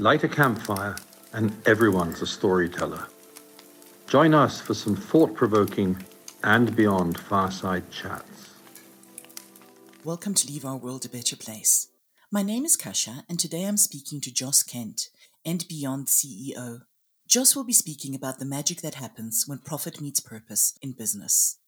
Light a campfire, and everyone's a storyteller. Join us for some thought provoking and beyond fireside chats. Welcome to Leave Our World a Better Place. My name is Kasha, and today I'm speaking to Joss Kent, and Beyond CEO. Joss will be speaking about the magic that happens when profit meets purpose in business.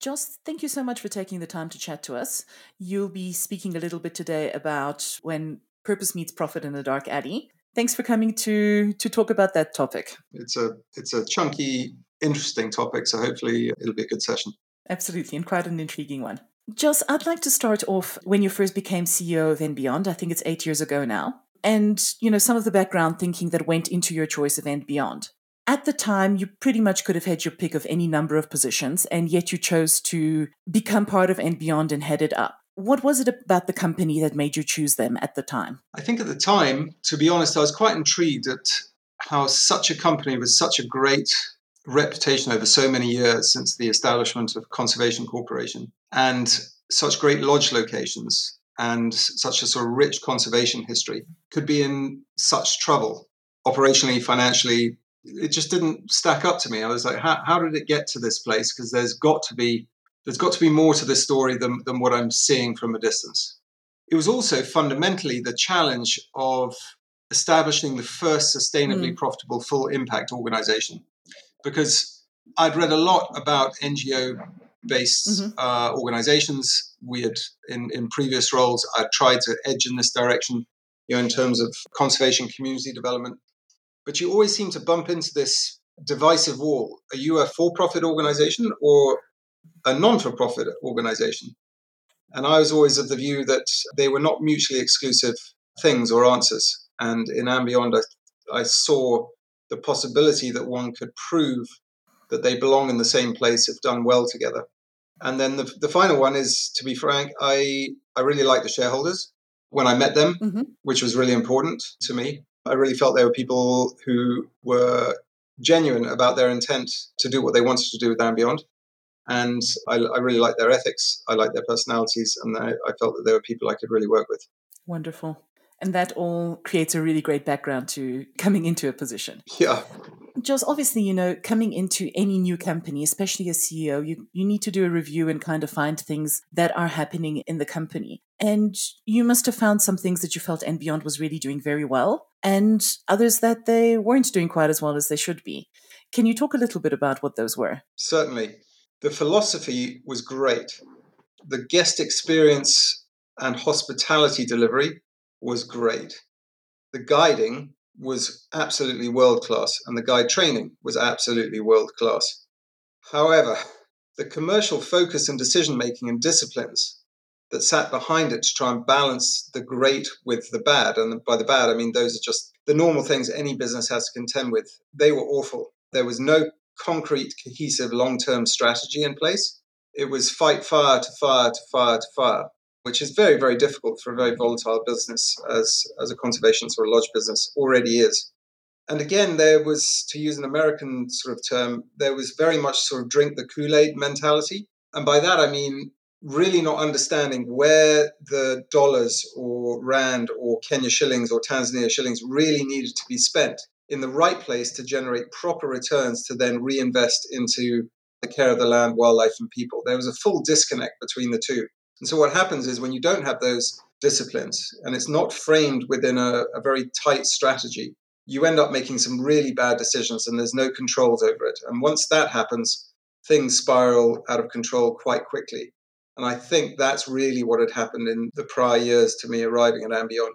Joss, thank you so much for taking the time to chat to us. You'll be speaking a little bit today about when purpose meets profit in a dark alley. Thanks for coming to to talk about that topic. It's a it's a chunky, interesting topic, so hopefully it'll be a good session. Absolutely, and quite an intriguing one. Joss, I'd like to start off when you first became CEO of &Beyond. I think it's eight years ago now. And, you know, some of the background thinking that went into your choice of &Beyond. At the time, you pretty much could have had your pick of any number of positions, and yet you chose to become part of &Beyond and head it up. What was it about the company that made you choose them at the time? I think at the time, to be honest, I was quite intrigued at how such a company with such a great reputation over so many years since the establishment of Conservation Corporation and such great lodge locations and such a sort of rich conservation history could be in such trouble operationally, financially. It just didn't stack up to me. I was like, how, how did it get to this place? Because there's got to be there's got to be more to this story than, than what I'm seeing from a distance. It was also fundamentally the challenge of establishing the first sustainably mm. profitable full impact organization because I'd read a lot about NGO based mm-hmm. uh, organizations. We had, in, in previous roles, I tried to edge in this direction, you know, in terms of conservation, community development. But you always seem to bump into this divisive wall. Are you a for profit organization or a non for profit organization? And I was always of the view that they were not mutually exclusive things or answers. And in &Beyond, I, I saw the possibility that one could prove that they belong in the same place if done well together. And then the, the final one is, to be frank, I, I really like the shareholders when I met them, mm-hmm. which was really important to me. I really felt they were people who were genuine about their intent to do what they wanted to do with &Beyond. And I, I really liked their ethics, I liked their personalities, and I, I felt that they were people I could really work with. Wonderful. And that all creates a really great background to coming into a position. Yeah. Joss, obviously, you know, coming into any new company, especially as CEO, you, you need to do a review and kind of find things that are happening in the company. And you must have found some things that you felt &Beyond was really doing very well, and others that they weren't doing quite as well as they should be. Can you talk a little bit about what those were? Certainly. The philosophy was great. The guest experience and hospitality delivery was great. The guiding was absolutely world class, and the guide training was absolutely world class. However, the commercial focus and decision making and disciplines that sat behind it to try and balance the great with the bad, and by the bad, I mean those are just the normal things any business has to contend with, they were awful. There was no concrete, cohesive, long term strategy in place. It was fight fire to fire to fire to fire which is very, very difficult for a very volatile business as, as a conservation sort of lodge business already is. And again, there was, to use an American sort of term, there was very much sort of drink the Kool Aid mentality. And by that, I mean really not understanding where the dollars or rand or Kenya shillings or Tanzania shillings really needed to be spent in the right place to generate proper returns to then reinvest into the care of the land, wildlife, and people. There was a full disconnect between the two. And so what happens is when you don't have those disciplines and it's not framed within a, a very tight strategy, you end up making some really bad decisions and there's no controls over it. And once that happens, things spiral out of control quite quickly. And I think that's really what had happened in the prior years to me arriving at &Beyond.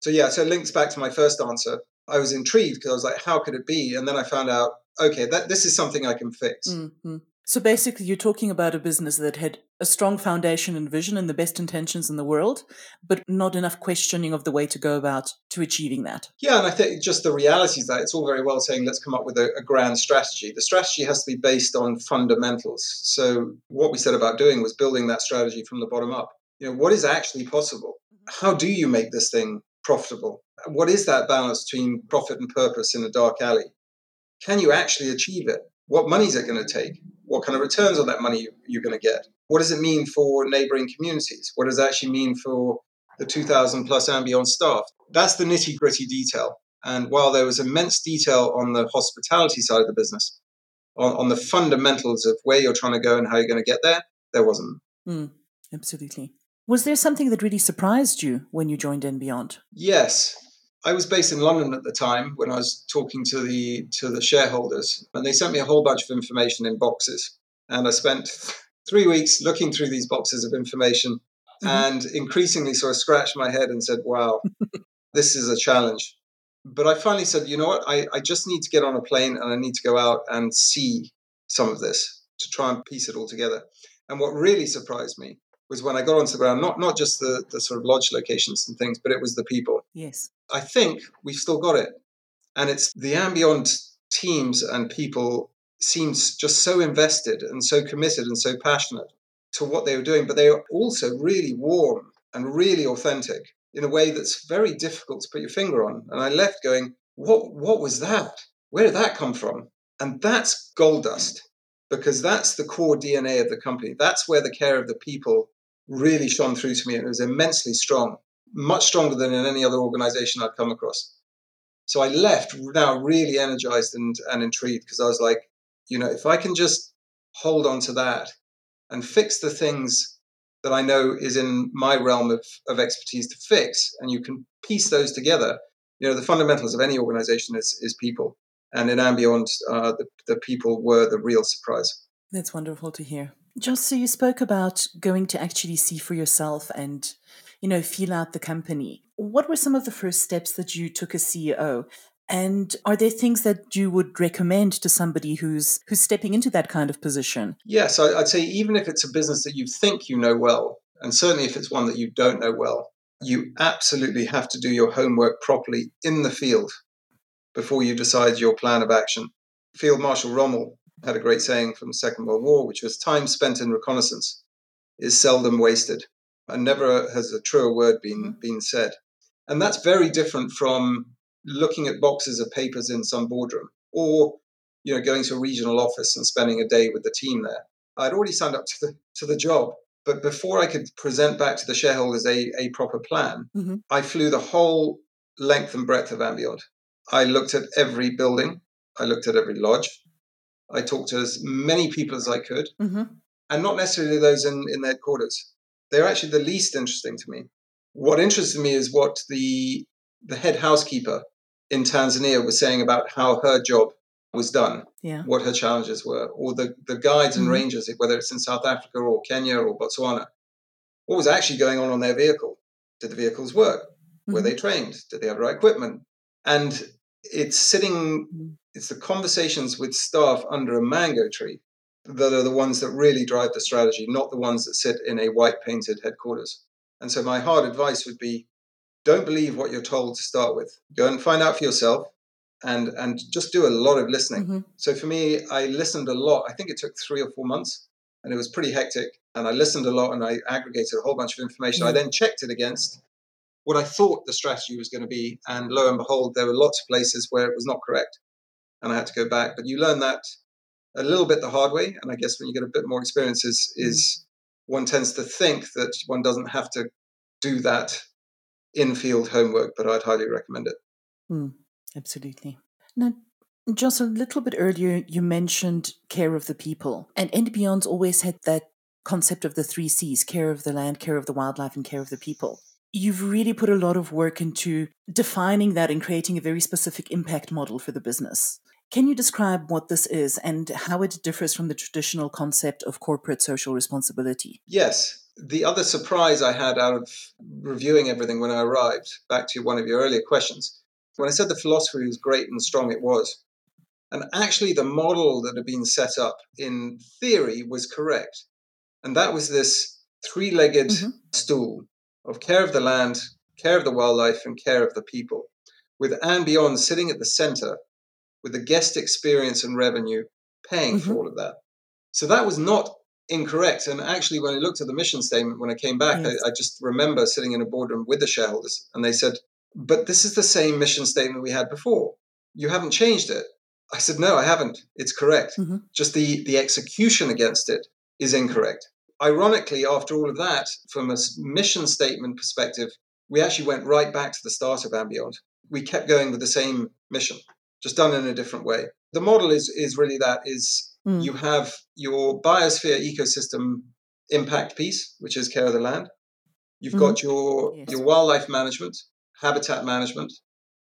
So yeah, so it links back to my first answer. I was intrigued because I was like, how could it be? And then I found out, okay, that this is something I can fix. Mm-hmm. So basically, you're talking about a business that had a strong foundation and vision and the best intentions in the world, but not enough questioning of the way to go about to achieving that. Yeah, and I think just the reality is that it's all very well saying let's come up with a, a grand strategy. The strategy has to be based on fundamentals. So what we said about doing was building that strategy from the bottom up. You know, what is actually possible? How do you make this thing profitable? What is that balance between profit and purpose in a dark alley? Can you actually achieve it? What money is it going to take? what kind of returns on that money you're going to get. What does it mean for neighboring communities? What does it actually mean for the 2,000 plus &Beyond staff? That's the nitty gritty detail. And while there was immense detail on the hospitality side of the business, on, on the fundamentals of where you're trying to go and how you're going to get there, there wasn't. Mm, absolutely. Was there something that really surprised you when you joined and Beyond? Yes. I was based in London at the time when I was talking to the to the shareholders, and they sent me a whole bunch of information in boxes. And I spent three weeks looking through these boxes of information mm-hmm. and increasingly sort of scratched my head and said, wow, this is a challenge. But I finally said, you know what? I, I just need to get on a plane and I need to go out and see some of this to try and piece it all together. And what really surprised me was when I got onto the ground, not, not just the, the sort of lodge locations and things, but it was the people. Yes. I think we've still got it. And it's the & Beyond teams and people seems just so invested and so committed and so passionate to what they were doing, but they are also really warm and really authentic in a way that's very difficult to put your finger on. And I left going, what what was that? Where did that come from? And that's gold dust because that's the core DNA of the company. That's where the care of the people really shone through to me. It was immensely strong, much stronger than in any other organization I'd come across. So I left now really energized and, and intrigued because I was like, you know, if I can just hold on to that and fix the things that I know is in my realm of, of expertise to fix, and you can piece those together. You know, the fundamentals of any organization is, is people. And in & uh, the, the people were the real surprise. That's wonderful to hear. Just so you spoke about going to actually see for yourself and, you know, feel out the company. What were some of the first steps that you took as CEO? And are there things that you would recommend to somebody who's who's stepping into that kind of position? Yes, I'd say even if it's a business that you think you know well, and certainly if it's one that you don't know well, you absolutely have to do your homework properly in the field before you decide your plan of action. Field Marshal Rommel had a great saying from the Second World War, which was time spent in reconnaissance is seldom wasted. And never has a truer word been, mm-hmm. been said. And that's very different from looking at boxes of papers in some boardroom or you know going to a regional office and spending a day with the team there i'd already signed up to the to the job but before i could present back to the shareholders a, a proper plan mm-hmm. i flew the whole length and breadth of & Beyond i looked at every building i looked at every lodge i talked to as many people as i could mm-hmm. and not necessarily those in, in their quarters they're actually the least interesting to me what interested me is what the the head housekeeper in Tanzania was saying about how her job was done, yeah. what her challenges were, or the, the guides and mm-hmm. rangers, whether it's in South Africa or Kenya or Botswana, what was actually going on on their vehicle? Did the vehicles work? Mm-hmm. Were they trained? Did they have the right equipment? And it's sitting, mm-hmm. It's the conversations with staff under a mango tree that are the ones that really drive the strategy, not the ones that sit in a white painted headquarters. And so my hard advice would be don't believe what you're told to start with. Go and find out for yourself and and just do a lot of listening. Mm-hmm. So for me, I listened a lot. I think it took three or four months and it was pretty hectic. And I listened a lot and I aggregated a whole bunch of information. Mm-hmm. I then checked it against what I thought the strategy was going to be. And lo and behold, there were lots of places where it was not correct. And I had to go back. But you learn that a little bit the hard way. And I guess when you get a bit more experience is, mm-hmm. is one tends to think that one doesn't have to do that in-field homework, but I'd highly recommend it. Mm, absolutely. Now, just a little bit earlier, you mentioned care of the people, and & Beyond's always had that concept of the three C's: care of the land, care of the wildlife, and care of the people. You've really put a lot of work into defining that and creating a very specific impact model for the business. Can you describe what this is and how it differs from the traditional concept of corporate social responsibility? Yes the other surprise I had out of reviewing everything when I arrived, back to one of your earlier questions, when I said the philosophy was great and strong, it was. And actually, the model that had been set up in theory was correct. And that was this three legged mm-hmm. stool of care of the land, care of the wildlife, and care of the people, with & Beyond sitting at the center with the guest experience and revenue paying mm-hmm. for all of that. So that was not incorrect. And actually, when I looked at the mission statement when I came back, yes. I, I, just remember sitting in a boardroom with the shareholders, and they said, "But this is the same mission statement we had before. You haven't changed it." I said, "No, I haven't. It's correct. Mm-hmm. Just the the execution against it is incorrect." Ironically, after all of that, from a mission statement perspective, we actually went right back to the start of & Beyond. we kept going with the same mission, just done in a different way. The model is is really that is mm. you have your biosphere ecosystem impact piece, which is care of the land. You've mm-hmm. got your yes. your wildlife management, habitat management,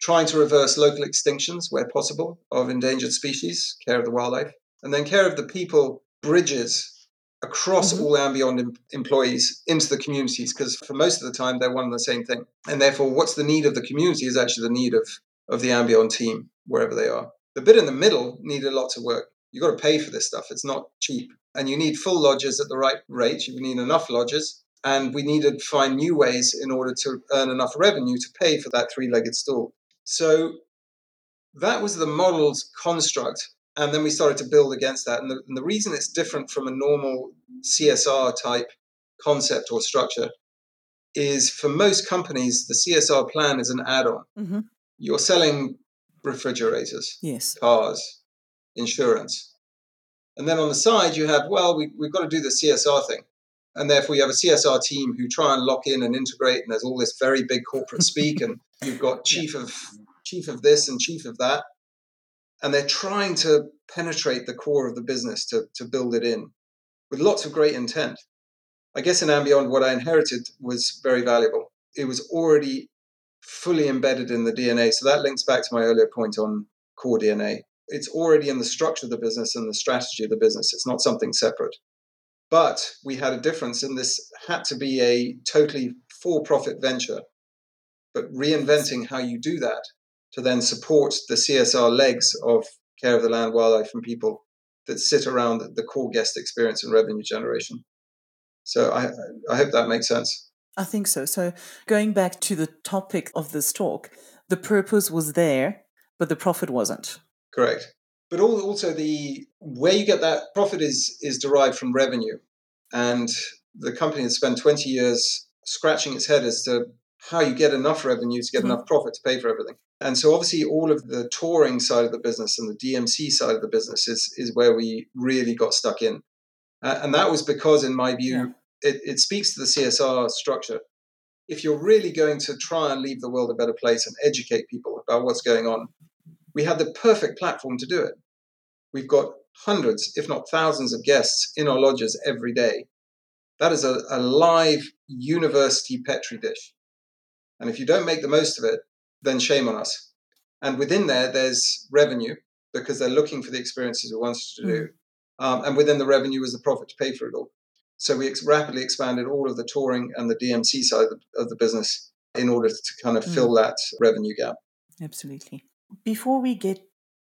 trying to reverse local extinctions where possible of endangered species, care of the wildlife, and then care of the people, bridges across mm-hmm. all &Beyond em- employees into the communities because for most of the time they're one and the same thing. And therefore, what's the need of the community is actually the need of, of the &Beyond team, wherever they are. The bit in the middle needed lots of work. You've got to pay for this stuff. It's not cheap. And you need full lodges at the right rate. You need enough lodges. And we needed to find new ways in order to earn enough revenue to pay for that three legged stool. So that was the model's construct and then we started to build against that. And the, and the, reason it's different from a normal CSR type concept or structure is for most companies, the CSR plan is an add on. Mm-hmm. You're selling refrigerators, yes, cars, insurance. And then on the side, you have, well, we, we've got to do the CSR thing. And therefore, you have a CSR team who try and lock in and integrate, and there's all this very big corporate speak, and you've got chief of chief of this and chief of that and they're trying to penetrate the core of the business to, to build it in with lots of great intent. I guess in &Beyond, what I inherited was very valuable. It was already fully embedded in the DNA. So that links back to my earlier point on core DNA. It's already in the structure of the business and the strategy of the business. It's not something separate. But we had a difference, and this had to be a totally for profit venture. But reinventing how you do that to then support the CSR legs of care of the land, wildlife, and people that sit around the core guest experience and revenue generation. So I, I hope that makes sense. I think so. So going back to the topic of this talk, the purpose was there, but the profit wasn't. Correct. But also the where you get that profit is is derived from revenue, and the company has spent twenty years scratching its head as to how you get enough revenue to get mm-hmm. enough profit to pay for everything. And so, obviously, all of the touring side of the business and the DMC side of the business is, is where we really got stuck in. Uh, and that was because, in my view, yeah. It, it speaks to the CSR structure. If you're really going to try and leave the world a better place and educate people about what's going on, we had the perfect platform to do it. We've got hundreds, if not thousands, of guests in our lodges every day. That is a, a live university petri dish. And if you don't make the most of it, then shame on us. And within there, there's revenue because they're looking for the experiences we want to do. Mm. Um, and within the revenue is the profit to pay for it all. So we ex- rapidly expanded all of the touring and the DMC side of the, of the business in order to kind of mm. fill that revenue gap. Absolutely. Before we get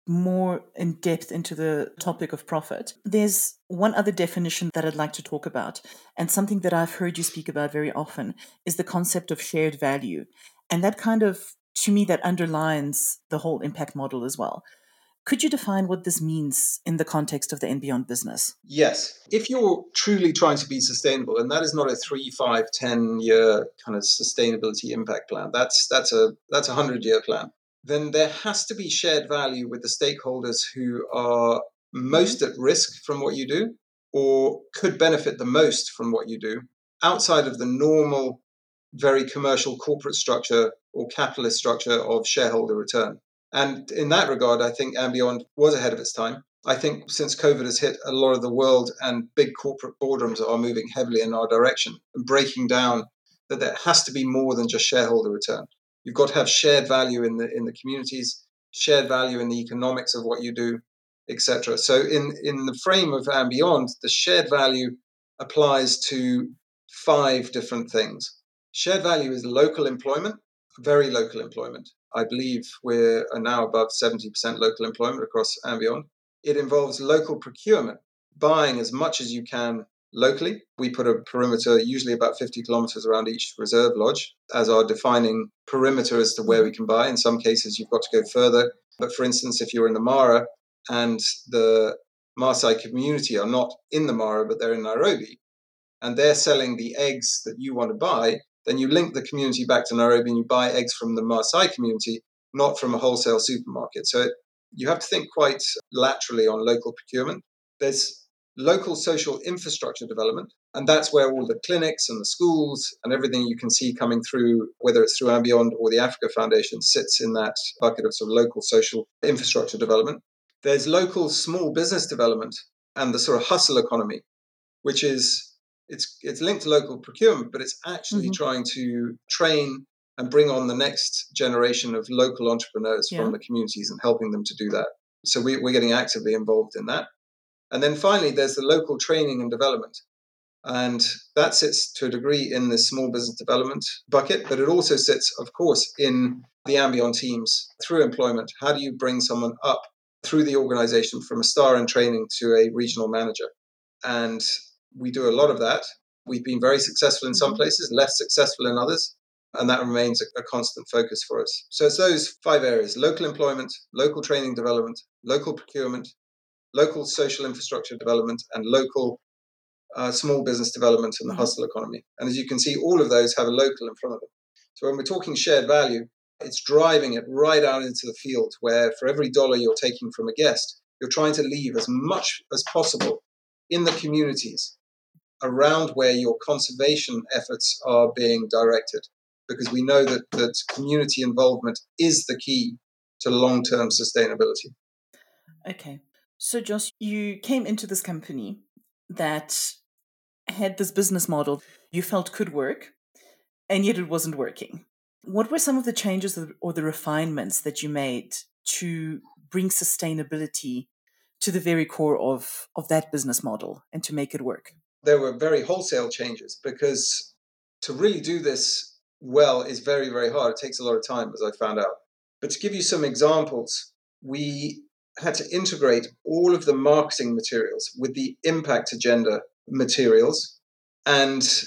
more in depth into the topic of profit, there's one other definition that I'd like to talk about, and something that I've heard you speak about very often is the concept of shared value. And that kind of to me, that underlines the whole impact model as well. Could you define what this means in the context of the and beyond business? Yes. If you're truly trying to be sustainable, and that is not a three, five, ten year kind of sustainability impact plan, that's that's a that's a hundred year plan, then there has to be shared value with the stakeholders who are most mm-hmm. at risk from what you do or could benefit the most from what you do outside of the normal very commercial corporate structure or capitalist structure of shareholder return. And in that regard, I think &Beyond was ahead of its time. I think since COVID has hit, a lot of the world and big corporate boardrooms are moving heavily in our direction and breaking down that there has to be more than just shareholder return. You've got to have shared value in the in the communities, shared value in the economics of what you do, etc. So in in the frame of &Beyond, the shared value applies to five different things. Shared value is local employment, very local employment. I believe we're uh, now above 70% local employment across &Beyond. It involves local procurement, buying as much as you can locally. We put a perimeter, usually about 50 kilometers around each reserve lodge, as our defining perimeter as to where we can buy. In some cases, you've got to go further. But for instance, if you're in the Mara and the Maasai community are not in the Mara, but they're in Nairobi, and they're selling the eggs that you want to buy, then you link the community back to Nairobi and you buy eggs from the Maasai community, not from a wholesale supermarket. So it, you have to think quite laterally on local procurement. There's local social infrastructure development. And that's where all the clinics and the schools and everything you can see coming through, whether it's through &Beyond or the Africa Foundation, sits in that bucket of sort of local social infrastructure development. There's local small business development and the sort of hustle economy, which is it's it's linked to local procurement, but it's actually mm-hmm. trying to train and bring on the next generation of local entrepreneurs yeah. from the communities and helping them to do that. So we, we're getting actively involved in that. And then finally, there's the local training and development. And that sits to a degree in the small business development bucket, but it also sits, of course, in the &Beyond teams through employment. How do you bring someone up through the organization from a star in training to a regional manager? And we do a lot of that. We've been very successful in some mm-hmm. places, less successful in others. And that remains a, a constant focus for us. So it's those five areas local employment, local training development, local procurement, local social infrastructure development, and local uh, small business development and the mm-hmm. hustle economy. And as you can see, all of those have a local in front of them. So when we're talking shared value, it's driving it right out into the field where for every dollar you're taking from a guest, you're trying to leave as much as possible in the communities around where your conservation efforts are being directed. Because we know that, that community involvement is the key to long term sustainability. Okay. So, Joss, you came into this company that had this business model you felt could work, and yet it wasn't working. What were some of the changes or the refinements that you made to bring sustainability to the very core of, of that business model and to make it work? There were very wholesale changes because to really do this well is very, very hard. It takes a lot of time, as I found out. But to give you some examples, we had to integrate all of the marketing materials with the impact agenda materials and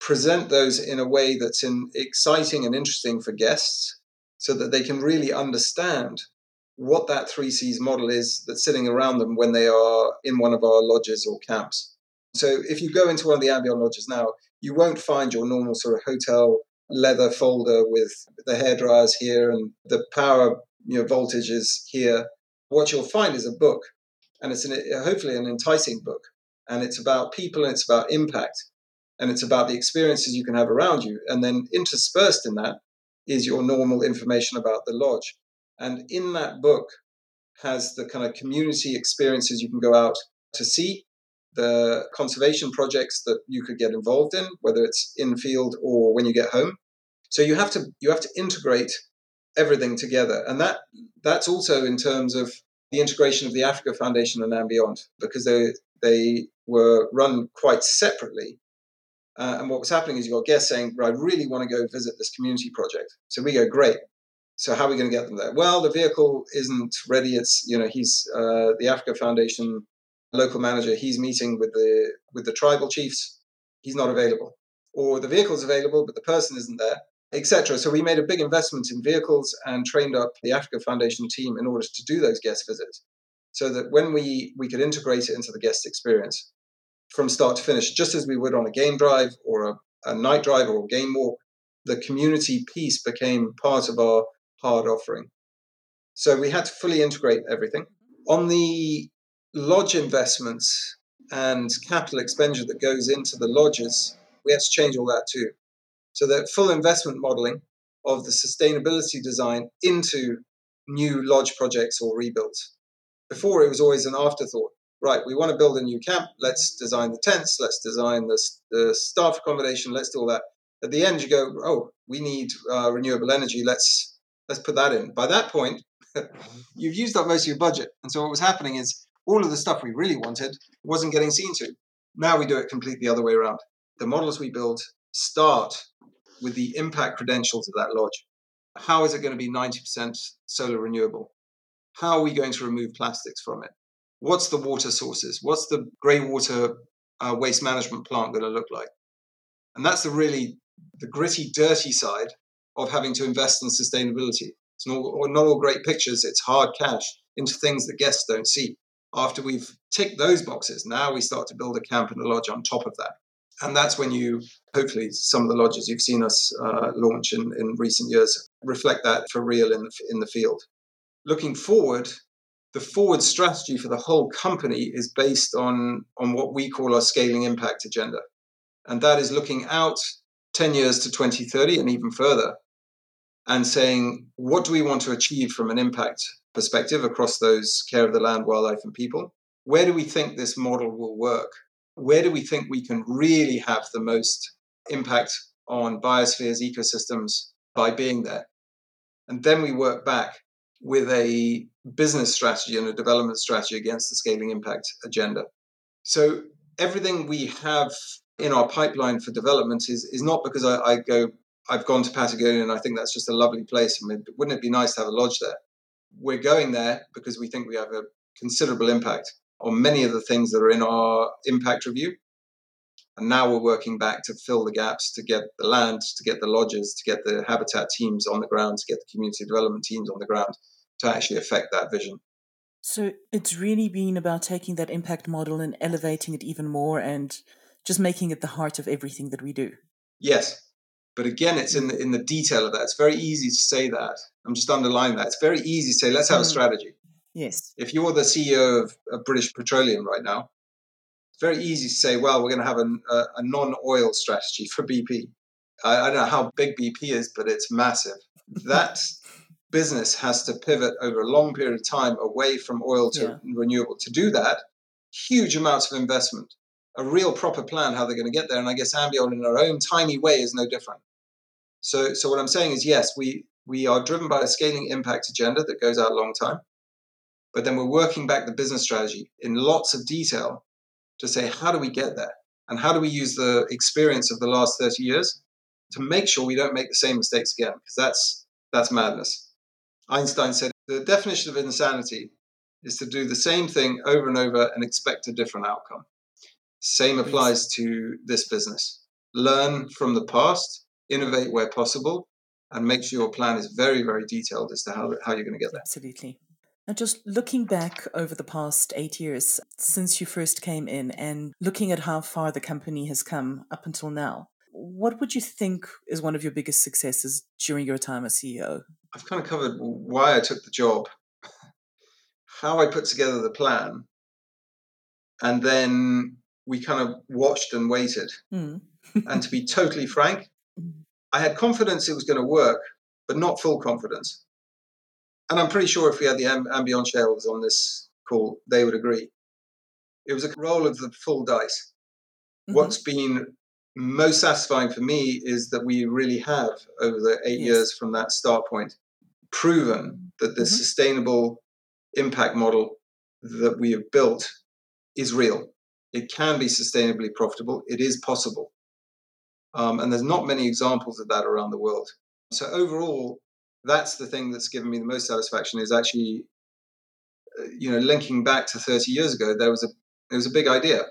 present those in a way that's in, exciting and interesting for guests so that they can really understand what that 3Cs model is that's sitting around them when they are in one of our lodges or camps. So if you go into one of the &Beyond lodges now, you won't find your normal sort of hotel leather folder with the hair dryers here and the power you know voltages here. What you'll find is a book, and it's an, hopefully an enticing book, and it's about people and it's about impact, and it's about the experiences you can have around you, and then interspersed in that is your normal information about the lodge, and in that book has the kind of community experiences you can go out to see, the conservation projects that you could get involved in, whether it's in field or when you get home. So you have to you have to integrate everything together. And that that's also in terms of the integration of the Africa Foundation and &Beyond, because they they were run quite separately. Uh, and what was happening is you got guests saying, "I really want to go visit this community project." So we go, "Great." So how are we going to get them there? Well, the vehicle isn't ready. It's you know he's uh, the Africa Foundation local manager. He's meeting with the with the tribal chiefs. He's not available, or the vehicle's available, but the person isn't there etc. So we made a big investment in vehicles and trained up the Africa Foundation team in order to do those guest visits, so that when we we could integrate it into the guest experience from start to finish, just as we would on a game drive or a, a night drive or a game walk, the community piece became part of our hard offering. So we had to fully integrate everything. On the lodge investments and capital expenditure that goes into the lodges, we had to change all that too. So that full investment modeling of the sustainability design into new lodge projects or rebuilds. Before it was always an afterthought. Right, we want to build a new camp. Let's design the tents. Let's design the, the staff accommodation. Let's do all that. At the end, you go, oh, we need uh, renewable energy. Let's let's put that in. By that point, you've used up most of your budget. And so what was happening is all of the stuff we really wanted wasn't getting seen to. Now we do it completely the other way around. The models we build start with the impact credentials of that lodge. How is it going to be 90% solar renewable? How are we going to remove plastics from it? What's the water sources? What's the grey water uh, waste management plant going to look like? And that's the really the gritty, dirty side of having to invest in sustainability. It's not, not all great pictures, it's hard cash into things that guests don't see. After we've ticked those boxes, now we start to build a camp and a lodge on top of that and that's when you hopefully some of the lodges you've seen us uh, launch in, in recent years reflect that for real in the, in the field looking forward the forward strategy for the whole company is based on, on what we call our scaling impact agenda. And that is looking out 10 years to 2030 and even further and saying, what do we want to achieve from an impact perspective across those care of the land, wildlife, and people? Where do we think this model will work? Where do we think we can really have the most impact on biospheres, ecosystems by being there? And then we work back with a business strategy and a development strategy against the scaling impact agenda. So everything we have in our pipeline for development is, is not because I, I go, I've gone to Patagonia and I think that's just a lovely place. I mean, wouldn't it be nice to have a lodge there? We're going there because we think we have a considerable impact on many of the things that are in our impact review. And now we're working back to fill the gaps, to get the land, to get the lodges, to get the habitat teams on the ground, to get the community development teams on the ground to actually affect that vision. So it's really been about taking that impact model and elevating it even more and just making it the heart of everything that we do. Yes. But again, it's in the, in the detail of that. It's very easy to say that. I'm just underlining that. It's very easy to say, let's have mm. a strategy. Yes. If you're the CEO of, of British Petroleum right now, it's very easy to say, well, we're going to have a, a, a non oil strategy for BP. I, I, don't know how big BP is, but it's massive. That business has to pivot over a long period of time away from oil to yeah. renewable. To do that, huge amounts of investment, a real proper plan how they're going to get there. And I guess &Beyond, in our own tiny way, is no different. So, so what I'm saying is, yes, we we are driven by a scaling impact agenda that goes out a long time, but then we're working back the business strategy in lots of detail to say how do we get there and how do we use the experience of the last 30 years to make sure we don't make the same mistakes again because that's that's madness Einstein said the definition of insanity is to do the same thing over and over and expect a different outcome. Same applies to this business. Learn from the past, innovate where possible, and make sure your plan is very, very detailed as to how, how you're going to get there. Absolutely. And just looking back over the past eight years since you first came in and looking at how far the company has come up until now, what would you think is one of your biggest successes during your time as CEO? I've kind of covered why I took the job, how I put together the plan, and then we kind of watched and waited. Mm. and to be totally frank. I had confidence it was going to work, but not full confidence. And I'm pretty sure if we had the &Beyond shareholders on this call, they would agree. It was a roll of the full dice. Mm-hmm. What's been most satisfying for me is that we really have, over the eight yes. years from that start point, proven that the mm-hmm. sustainable impact model that we have built is real. It can be sustainably profitable. It is possible. Um, and there's not many examples of that around the world. So overall, that's the thing that's given me the most satisfaction is actually, uh, you know, linking back to 30 years ago, there was a, it was a big idea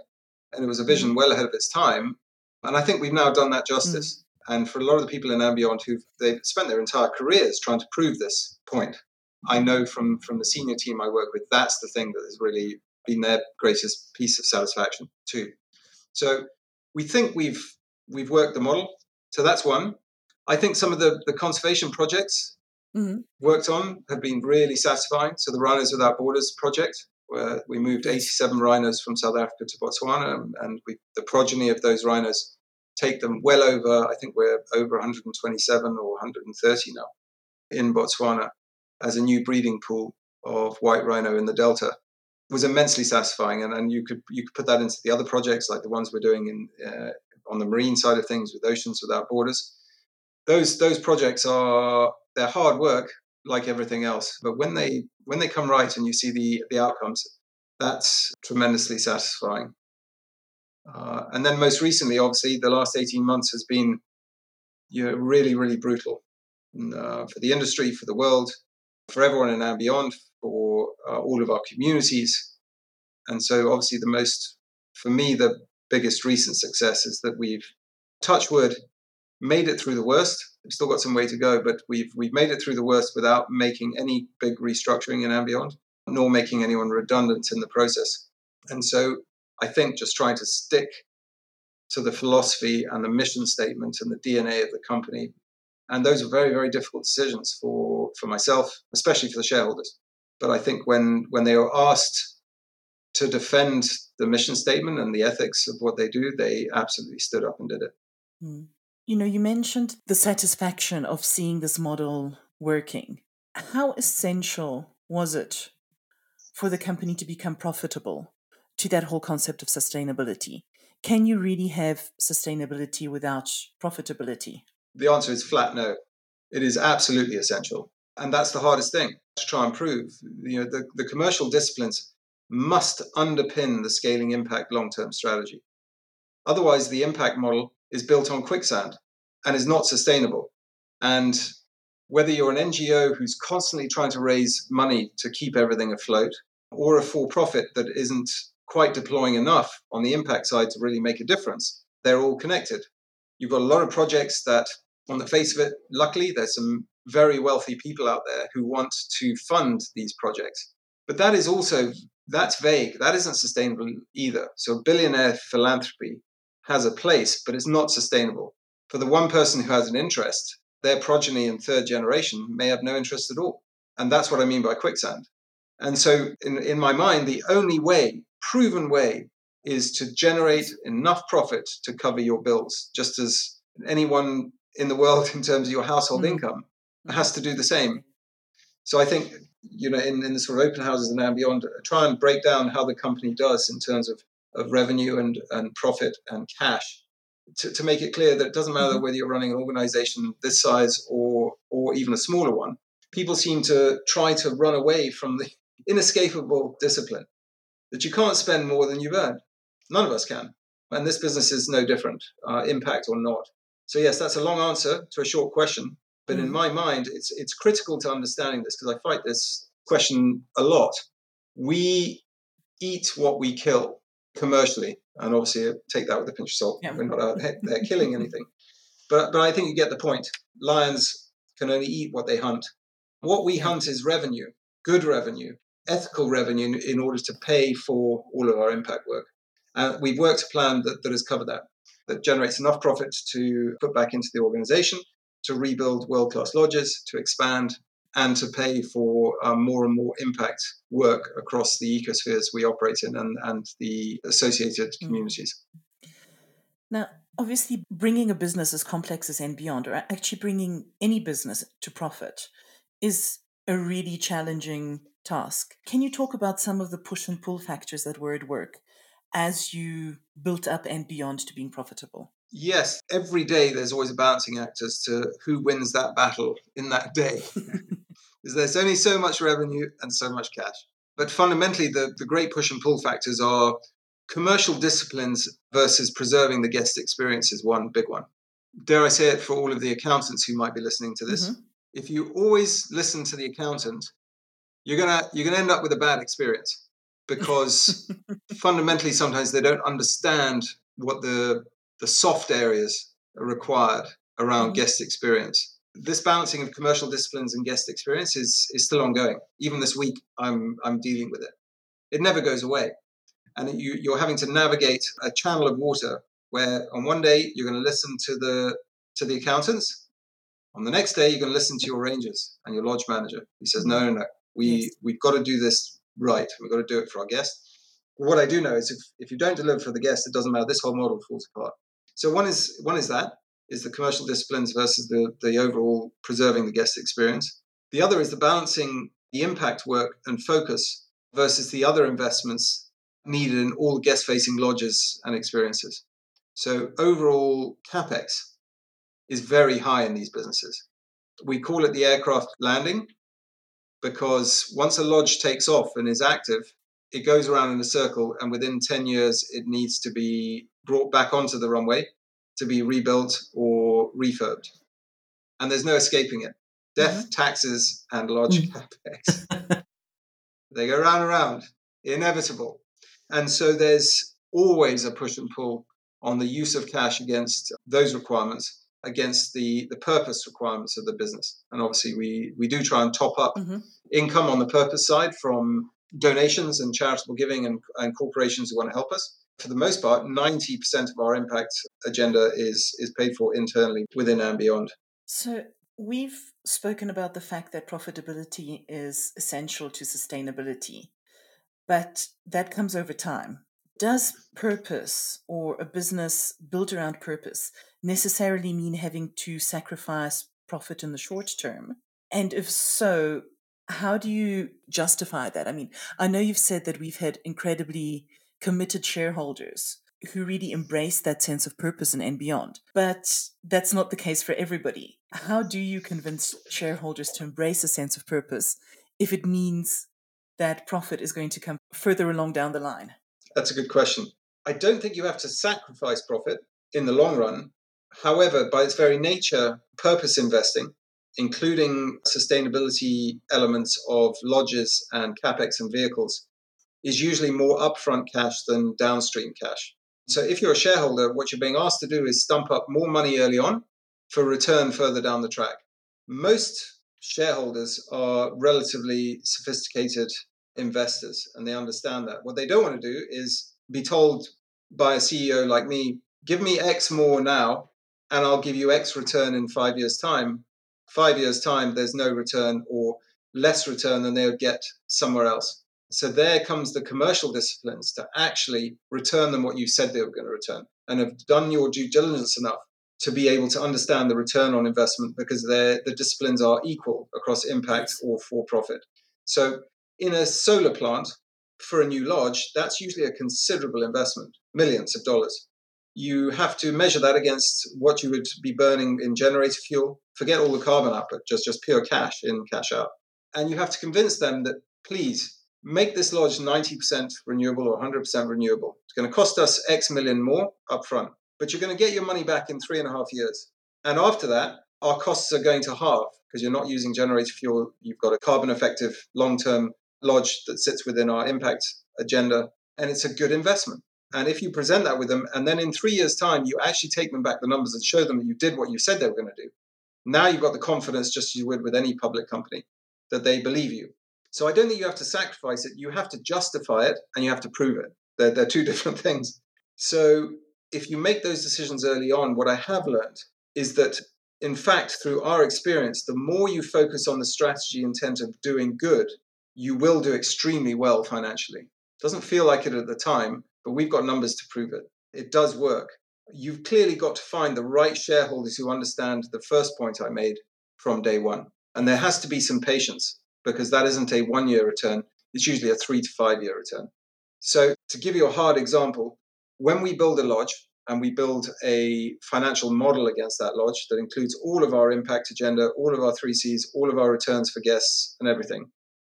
and it was a vision mm-hmm. well ahead of its time and I think we've now done that justice. Mm. And for a lot of the people in &Beyond who've they've spent their entire careers trying to prove this point, I know from from the senior team I work with, that's the thing that has really been their greatest piece of satisfaction too. So we think we've we've worked the model. So that's one. I think some of the, the conservation projects mm-hmm. worked on have been really satisfying. So the Rhinos Without Borders project, where we moved 87 rhinos from South Africa to Botswana, and we, the progeny of those rhinos take them well over, I think we're over 127 or 130 now in Botswana as a new breeding pool of white rhino in the Delta was immensely satisfying. And, and you could you could put that into the other projects like the ones we're doing in uh, on the marine side of things with Oceans Without Borders. Those those projects are they're hard work like everything else, but when they when they come right and you see the the outcomes, that's tremendously satisfying. Uh, and then most recently, obviously, the last 18 months has been you know, really, really brutal uh, for the industry, for the world, for everyone in and beyond, for uh, all of our communities. And so, obviously, the most, for me, the biggest recent success is that we've, touch wood, made it through the worst. We've still got some way to go, but we've we've made it through the worst without making any big restructuring in beyond, nor making anyone redundant in the process. And so I think just trying to stick to the philosophy and the mission statement and the DNA of the company. And those are very, very difficult decisions for, for myself, especially for the shareholders. But I think when when they were asked to defend the mission statement and the ethics of what they do, they absolutely stood up and did it. Mm. You know, you mentioned the satisfaction of seeing this model working. How essential was it for the company to become profitable to that whole concept of sustainability? Can you really have sustainability without profitability? The answer is flat no. It is absolutely essential. And that's the hardest thing to try and prove. You know, the, the commercial disciplines must underpin the scaling impact long term strategy. Otherwise, the impact model is built on quicksand and is not sustainable. And whether you're an NGO who's constantly trying to raise money to keep everything afloat, or a for profit that isn't quite deploying enough on the impact side to really make a difference, they're all connected. You've got a lot of projects that, on the face of it, luckily, there's some very wealthy people out there who want to fund these projects. But that is also that's vague. That isn't sustainable either. So billionaire philanthropy has a place, but it's not sustainable. For the one person who has an interest, their progeny and third generation may have no interest at all. And that's what I mean by quicksand. And so, in, in my mind, the only way, proven way, is to generate enough profit to cover your bills, just as anyone in the world, in terms of your household mm. income, has to do the same. So I think you know in, in the sort of open houses and, and beyond, try and break down how the company does in terms of, of revenue and, and profit and cash to, to make it clear that it doesn't matter mm-hmm. whether you're running an organization this size or or even a smaller one. People seem to try to run away from the inescapable discipline that you can't spend more than you've earned. None of us can. And this business is no different, uh, impact or not. So, yes, that's a long answer to a short question. But mm. in my mind, it's it's critical to understanding this because I fight this question a lot. We eat what we kill commercially, and obviously take that with a pinch of salt. Yeah. We're not out there killing anything, but but I think you get the point. Lions can only eat what they hunt. What we hunt is revenue, good revenue, ethical revenue, in order to pay for all of our impact work. And we've worked a plan that, that has covered that, that generates enough profit to put back into the organization to rebuild world class lodges, to expand, and to pay for um, more and more impact work across the ecospheres we operate in and, and the associated mm. communities. Now, obviously, bringing a business as complex as and beyond, or actually bringing any business to profit, is a really challenging task. Can you talk about some of the push and pull factors that were at work as you built up and beyond to being profitable? Yes, every day there's always a balancing act as to who wins that battle in that day. because there's only so much revenue and so much cash. But fundamentally, the, the great push and pull factors are commercial disciplines versus preserving the guest experience is one big one. Dare I say it for all of the accountants who might be listening to this? Mm-hmm. If you always listen to the accountant, you're gonna you're gonna end up with a bad experience because fundamentally sometimes they don't understand what the the soft areas are required around mm-hmm. guest experience. This balancing of commercial disciplines and guest experience is, is still ongoing. Even this week, I'm, I'm dealing with it. It never goes away. And you, you're having to navigate a channel of water where on one day you're going to listen to the, to the accountants. On the next day, you're going to listen to your rangers and your lodge manager. He says, no, no, no, we, yes. we've got to do this right. We've got to do it for our guests. What I do know is if, if you don't deliver for the guests, it doesn't matter. This whole model falls apart. So one is one is that is the commercial disciplines versus the the overall preserving the guest experience. The other is the balancing the impact work and focus versus the other investments needed in all guest facing lodges and experiences. So overall capex is very high in these businesses. We call it the aircraft landing because once a lodge takes off and is active, it goes around in a circle, and within 10 years, it needs to be brought back onto the runway to be rebuilt or refurbed. And there's no escaping it. Death, mm-hmm. taxes, and large mm. capex. they go round and round, inevitable. And so there's always a push and pull on the use of cash against those requirements, against the, the purpose requirements of the business. And obviously, we, we do try and top up mm-hmm. income on the purpose side from donations and charitable giving and, and corporations who want to help us. For the most part, 90% of our impact agenda is, is paid for internally within and beyond. So We've spoken about the fact that profitability is essential to sustainability, but that comes over time. Does purpose or a business built around purpose necessarily mean having to sacrifice profit in the short term? And if so, how do you justify that? I mean, I know you've said that we've had incredibly committed shareholders who really embrace that sense of purpose and, and beyond. But that's not the case for everybody. How do you convince shareholders to embrace a sense of purpose if it means that profit is going to come further along down the line? That's a good question. I don't think you have to sacrifice profit in the long run. However, by its very nature, purpose investing, including sustainability elements of lodges and capex and vehicles, is usually more upfront cash than downstream cash. So if you're a shareholder, what you're being asked to do is stump up more money early on for return further down the track. Most shareholders are relatively sophisticated investors and they understand that. What they don't want to do is be told by a CEO like me, give me X more now and I'll give you X return in five years' time. Five years' time, there's no return or less return than they would get somewhere else. So there comes the commercial disciplines to actually return them what you said they were going to return and have done your due diligence enough to be able to understand the return on investment because the disciplines are equal across impact or for profit. So in a solar plant for a new lodge, that's usually a considerable investment, millions of dollars. You have to measure that against what you would be burning in generator fuel. Forget all the carbon output, just just pure cash in, cash out. And you have to convince them that please make this lodge 90% renewable or 100% renewable. It's going to cost us X million more upfront, but you're going to get your money back in three and a half years. And after that, our costs are going to halve because you're not using generator fuel. You've got a carbon effective long term lodge that sits within our impact agenda, and it's a good investment. And if you present that with them, and then in three years' time, you actually take them back the numbers and show them that you did what you said they were going to do, now you've got the confidence, just as you would with any public company, that they believe you. So I don't think you have to sacrifice it. You have to justify it and you have to prove it. They're, they're two different things. So if you make those decisions early on, what I have learned is that, in fact, through our experience, the more you focus on the strategy intent of doing good, you will do extremely well financially. Doesn't feel like it at the time, but we've got numbers to prove it. It does work. You've clearly got to find the right shareholders who understand the first point I made from day one. And there has to be some patience because that isn't a one year return, it's usually a three to five year return. So, to give you a hard example, when we build a lodge and we build a financial model against that lodge that includes all of our impact agenda, all of our three C's, all of our returns for guests, and everything,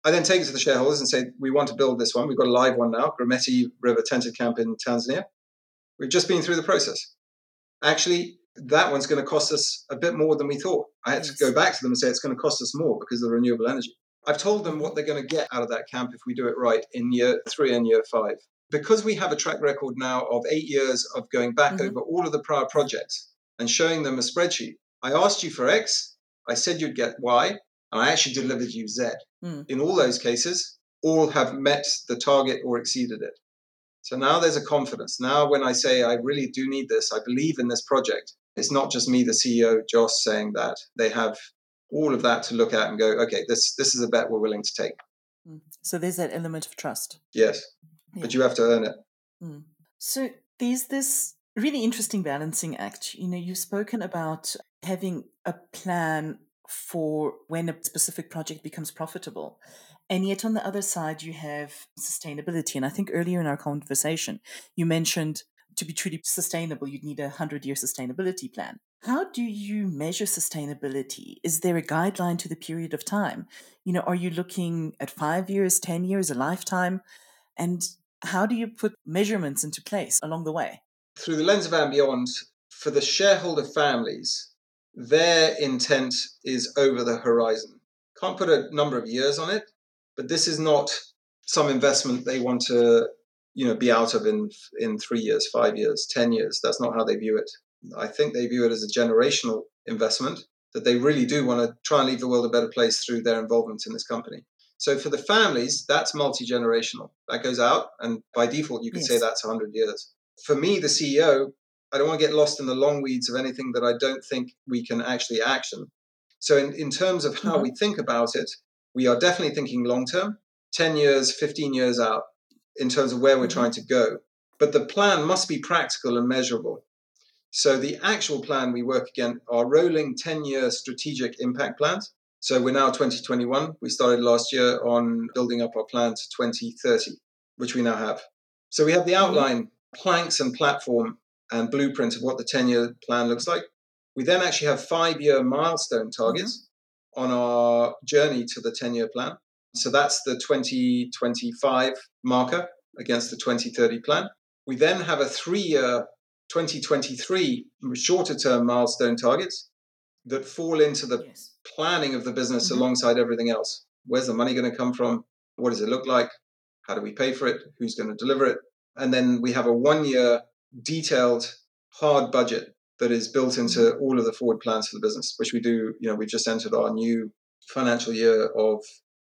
I then take it to the shareholders and say, We want to build this one. We've got a live one now, Grumeti River Tented Camp in Tanzania. We've just been through the process. Actually, that one's going to cost us a bit more than we thought. I had to go back to them and say it's going to cost us more because of the renewable energy. I've told them what they're going to get out of that camp if we do it right in year three and year five. Because we have a track record now of eight years of going back mm-hmm. over all of the prior projects and showing them a spreadsheet. I asked you for X, I said you'd get Y, and I actually delivered you Z. Mm. In all those cases, all have met the target or exceeded it. So now there's a confidence. Now, when I say I really do need this, I believe in this project, it's not just me, the CEO, Joss, saying that. They have all of that to look at and go, okay, this this is a bet we're willing to take. Mm. So there's that element of trust. Yes, yeah. but you have to earn it. Mm. So there's this really interesting balancing act. You know, you've spoken about having a plan for when a specific project becomes profitable. And yet, on the other side, you have sustainability. And I think earlier in our conversation, you mentioned to be truly sustainable, you'd need a 100 year sustainability plan. How do you measure sustainability? Is there a guideline to the period of time? You know, are you looking at five years, 10 years, a lifetime? And how do you put measurements into place along the way? Through the lens of and for the shareholder families, their intent is over the horizon. Can't put a number of years on it, but this is not some investment they want to you know be out of in in three years five years ten years that's not how they view it i think they view it as a generational investment that they really do want to try and leave the world a better place through their involvement in this company so for the families that's multi-generational that goes out and by default you could yes. say that's 100 years for me the ceo i don't want to get lost in the long weeds of anything that i don't think we can actually action So, in, in terms of how Mhm. we think about it, we are definitely thinking long term, 10 years, 15 years out, in terms of where we're Mhm. trying to go. But the plan must be practical and measurable. So, the actual plan we work again are rolling 10 year strategic impact plans. So, we're now 2021. We started last year on building up our plan to 2030, which we now have. So, we have the mm-hmm. outline, planks, and platform and blueprint of what the 10 year plan looks like. We then actually have five year milestone mm-hmm. targets on our journey to the 10 year plan. So that's the 2025 marker against the 2030 plan. We then have a three year 2023 shorter term milestone targets that fall into the Yes. planning of the business Mhm. alongside everything else. Where's the money going to come from? What does it look like? How do we pay for it? Who's going to deliver it? And then we have a one year detailed hard budget that is built into all of the forward plans for the business, which we do. You know, we've just entered our new financial year of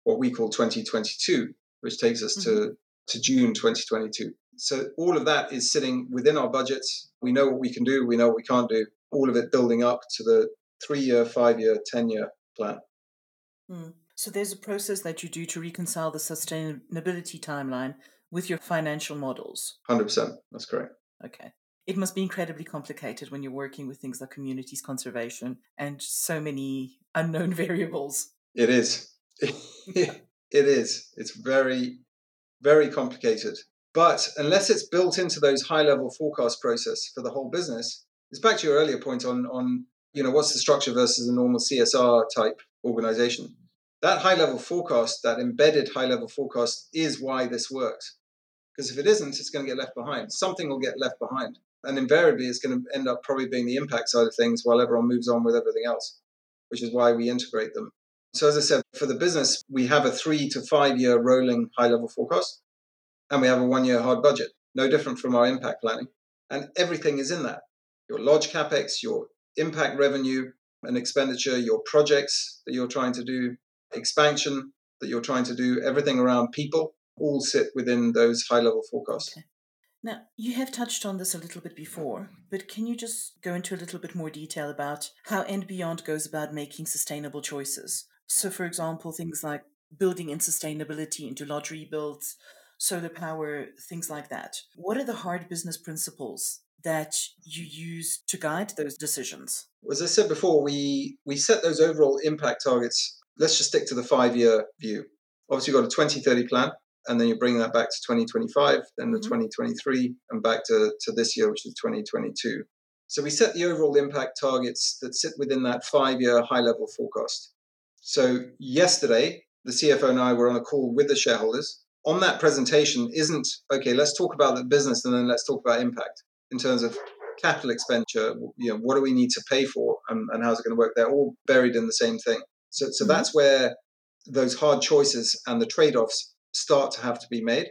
what we call 2022, which takes us to, to June 2022. So all of that is sitting within our budgets. We know what we can do, we know what we can't do, all of it building up to the three year, five year, 10 year plan. Mm. So there's a process that you do to reconcile the sustainability timeline with your financial models. 100%. That's correct. Okay. It must be incredibly complicated when you're working with things like communities conservation and so many unknown variables. It is. it is. It's very, very complicated. But unless it's built into those high level forecast process for the whole business, it's back to your earlier point on, on you know, what's the structure versus a normal CSR type organization. That high level forecast, that embedded high level forecast is why this works. Because if it isn't, it's going to get left behind. Something will get left behind. And invariably, it's going to end up probably being the impact side of things while everyone moves on with everything else, which is why we integrate them. So, as I said, for the business, we have a three to five year rolling high level forecast, and we have a one year hard budget, no different from our impact planning. And everything is in that your lodge capex, your impact revenue and expenditure, your projects that you're trying to do, expansion that you're trying to do, everything around people, all sit within those high level forecasts. Okay. Now, you have touched on this a little bit before, but can you just go into a little bit more detail about how &Beyond goes about making sustainable choices? So, for example, things like building in sustainability into lodge rebuilds, solar power, things like that. What are the hard business principles that you use to guide those decisions? As I said before, we, we set those overall impact targets. Let's just stick to the five year view. Obviously, you've got a 2030 plan, and then you bring that back to 2025, then the Mhm. 2023, and back to, to this year, which is 2022. So we set the overall impact targets that sit within that five year high level forecast. So yesterday, the CFO and I were on a call with the shareholders. On that presentation, isn't okay, let's talk about the business and then let's talk about impact in terms of capital expenditure. You know, what do we need to pay for and, and how's it going to work? They're all buried in the same thing. So, so Mhm. that's where those hard choices and the trade offs start to have to be made.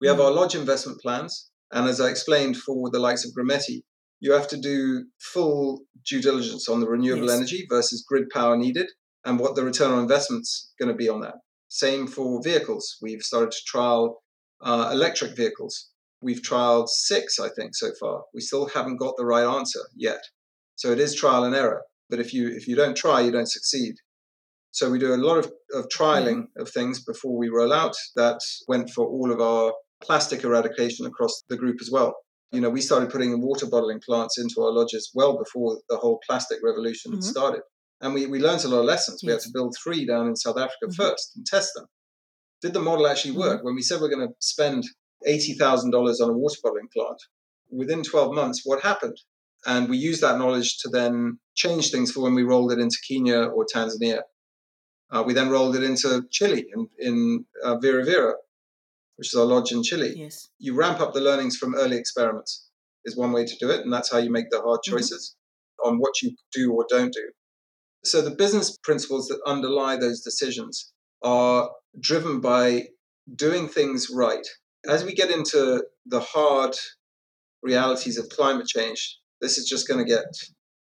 We have Mhm. our lodge investment plans. And as I explained for the likes of Grumeti, you have to do full due diligence on the renewable Yes. energy versus grid power needed and what the return on investment's going to be on that. Same for vehicles. We've started to trial uh, electric vehicles. We've trialed six, I think, so far. We still haven't got the right answer yet. So it is trial and error. But if you if you don't try, you don't succeed. So we do a lot of, of trialing of things before we roll out. That went for all of our plastic eradication across the group as well. You know, we started putting water bottling plants into our lodges well before the whole plastic revolution had Mhm. started. And we, we learned a lot of lessons. We had to build three down in South Africa Mhm. first and test them. Did the model actually Mm-hmm. work? When we said we're going to spend $80,000 on a water bottling plant, within 12 months, what happened? And we used that knowledge to then change things for when we rolled it into Kenya or Tanzania. Uh, we then rolled it into Chile in, in uh, Vira Vira, which is our lodge in Chile. Yes. You ramp up the learnings from early experiments, is one way to do it. And that's how you make the hard Mhm. choices on what you do or don't do. So the business principles that underlie those decisions are driven by doing things right. As we get into the hard realities of climate change, this is just going to get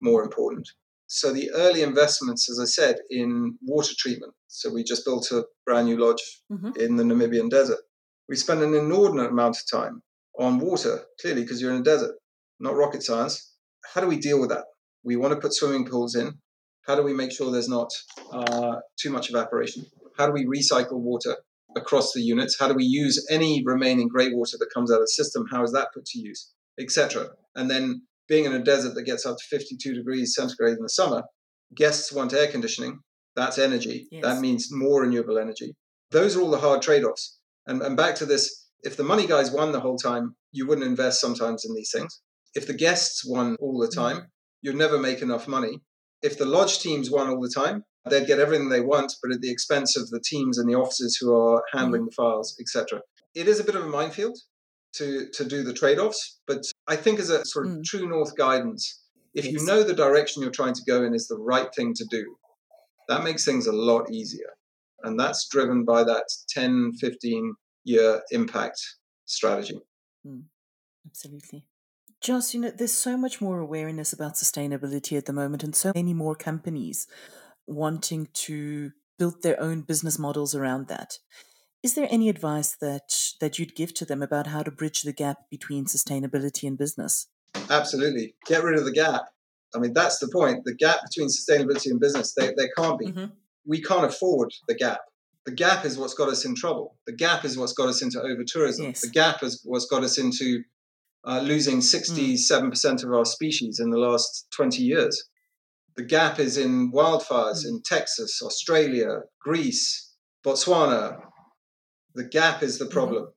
more important. So the early investments, as I said, in water treatment. So we just built a brand new lodge Mhm. in the Namibian desert. We spend an inordinate amount of time on water, clearly because you're in a desert, not rocket science. How do we deal with that? We want to put swimming pools in. How do we make sure there's not uh, too much evaporation? How do we recycle water across the units? How do we use any remaining grey water that comes out of the system? How is that put to use, etc. And then being in a desert that gets up to 52 degrees centigrade in the summer, guests want air conditioning. That's energy. Yes. That means more renewable energy. Those are all the hard trade-offs. And, and back to this, if the money guys won the whole time, you wouldn't invest sometimes in these things. If the guests won all the time, mm-hmm. you'd never make enough money. If the lodge teams won all the time, they'd get everything they want, but at the expense of the teams and the officers who are handling mm-hmm. the files, etc. It is a bit of a minefield to to do the trade-offs, but I think as a sort of mm. true north guidance, if yes. you know the direction you're trying to go in is the right thing to do, that makes things a lot easier. And that's driven by that 10, 15 year impact strategy. Mm. Absolutely. Joss, you know, there's so much more awareness about sustainability at the moment, and so many more companies wanting to build their own business models around that. Is there any advice that that you'd give to them about how to bridge the gap between sustainability and business? Absolutely. Get rid of the gap. I mean, that's the point. The gap between sustainability and business, there, there can't be. Mm-hmm. We can't afford the gap. The gap is what's got us in trouble. The gap is what's got us into over tourism. Yes. The gap is what's got us into uh, losing 67% mm. of our species in the last 20 years. The gap is in wildfires mm. in Texas, Australia, Greece, Botswana. The gap is the mm-hmm. problem.